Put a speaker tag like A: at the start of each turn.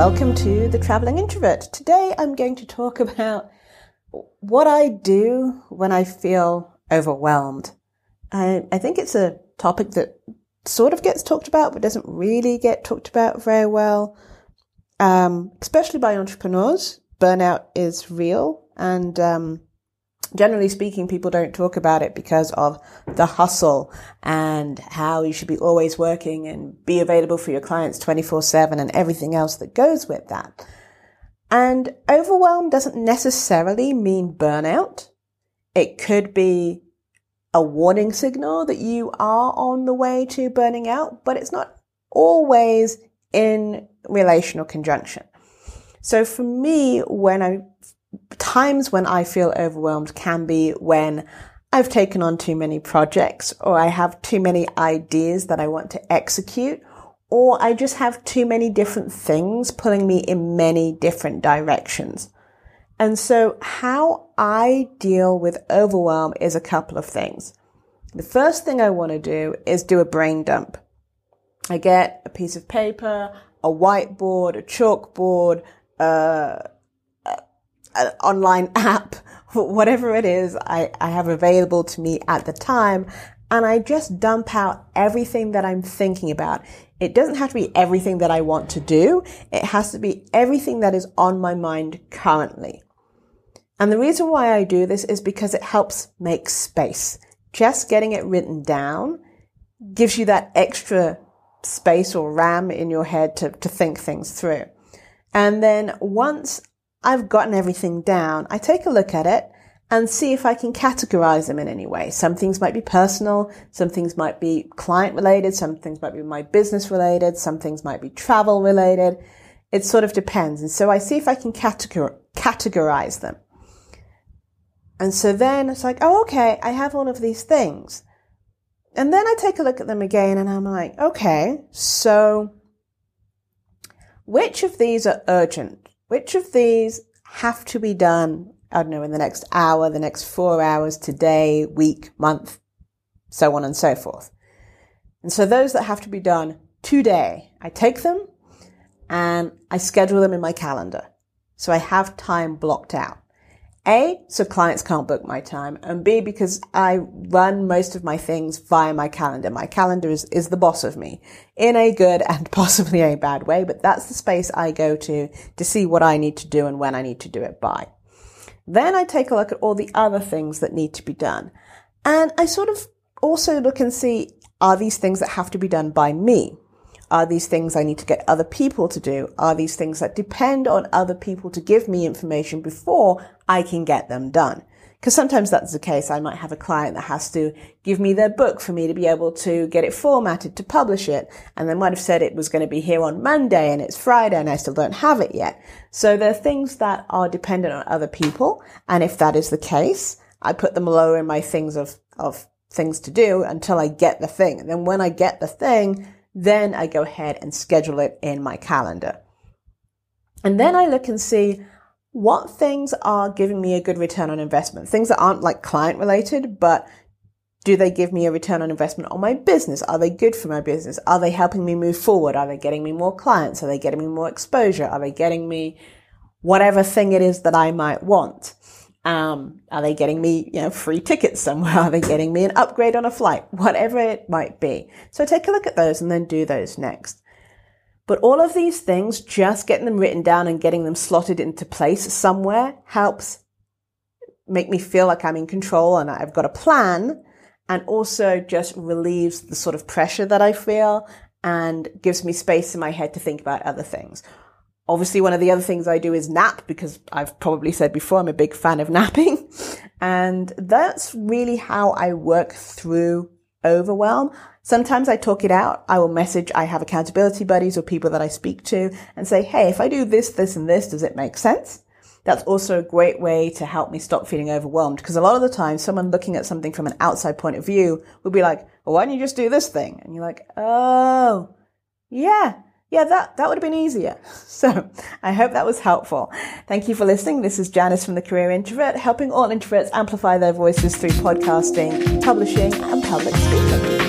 A: welcome to The Traveling Introvert. Today I'm going to talk about what I do when I feel overwhelmed. I, I think it's a topic that sort of gets talked about, but doesn't really get talked about very well, um, especially by entrepreneurs. Burnout is real, and um, generally speaking, people don't talk about it because of the hustle and how you should be always working and be available for your clients 24 7 and everything else that goes with that. And overwhelm doesn't necessarily mean burnout. It could be a warning signal that you are on the way to burning out, but it's not always in relational conjunction. So for me, when I times when I feel overwhelmed can be when I've taken on too many projects or I have too many ideas that I want to execute or I just have too many different things pulling me in many different directions. And so how I deal with overwhelm is a couple of things. The first thing I want to do is do a brain dump. I get a piece of paper, a whiteboard, a chalkboard, uh, an online app, whatever it is I, I have available to me at the time. And I just dump out everything that I'm thinking about. It doesn't have to be everything that I want to do. It has to be everything that is on my mind currently. And the reason why I do this is because it helps make space. Just getting it written down gives you that extra space or RAM in your head to, to think things through. And then once I've gotten everything down, I take a look at it and see if I can categorize them in any way. Some things might be personal, some things might be client related, some things might be my business related, some things might be travel related. It sort of depends. And so I see if I can categor- categorize them. And so then it's like, oh, okay, I have all of these things. And then I take a look at them again and I'm like, okay, so which of these are urgent? Which of these have to be done, I don't know, in the next hour, the next four hours, today, week, month, so on and so forth. And so those that have to be done today, I take them and I schedule them in my calendar. So I have time blocked out. A, so clients can't book my time, and B, because I run most of my things via my calendar. My calendar is, is the boss of me in a good and possibly a bad way, but that's the space I go to to see what I need to do and when I need to do it by. Then I take a look at all the other things that need to be done. And I sort of also look and see, are these things that have to be done by me? Are these things I need to get other people to do? Are these things that depend on other people to give me information before I can get them done? Because sometimes that's the case. I might have a client that has to give me their book for me to be able to get it formatted to publish it. And they might have said it was going to be here on Monday and it's Friday and I still don't have it yet. So there are things that are dependent on other people. And if that is the case, I put them lower in my things of, of things to do until I get the thing. And then when I get the thing, then I go ahead and schedule it in my calendar. And then I look and see what things are giving me a good return on investment. Things that aren't like client related, but do they give me a return on investment on my business? Are they good for my business? Are they helping me move forward? Are they getting me more clients? Are they getting me more exposure? Are they getting me whatever thing it is that I might want? Um, are they getting me, you know, free tickets somewhere? Are they getting me an upgrade on a flight? Whatever it might be. So take a look at those and then do those next. But all of these things, just getting them written down and getting them slotted into place somewhere helps make me feel like I'm in control and I've got a plan and also just relieves the sort of pressure that I feel and gives me space in my head to think about other things. Obviously, one of the other things I do is nap because I've probably said before I'm a big fan of napping. And that's really how I work through overwhelm. Sometimes I talk it out. I will message, I have accountability buddies or people that I speak to and say, Hey, if I do this, this and this, does it make sense? That's also a great way to help me stop feeling overwhelmed because a lot of the time someone looking at something from an outside point of view would be like, well, why don't you just do this thing? And you're like, Oh, yeah yeah, that, that would have been easier. So I hope that was helpful. Thank you for listening. This is Janice from the Career Introvert, helping all introverts amplify their voices through podcasting, publishing, and public speaking.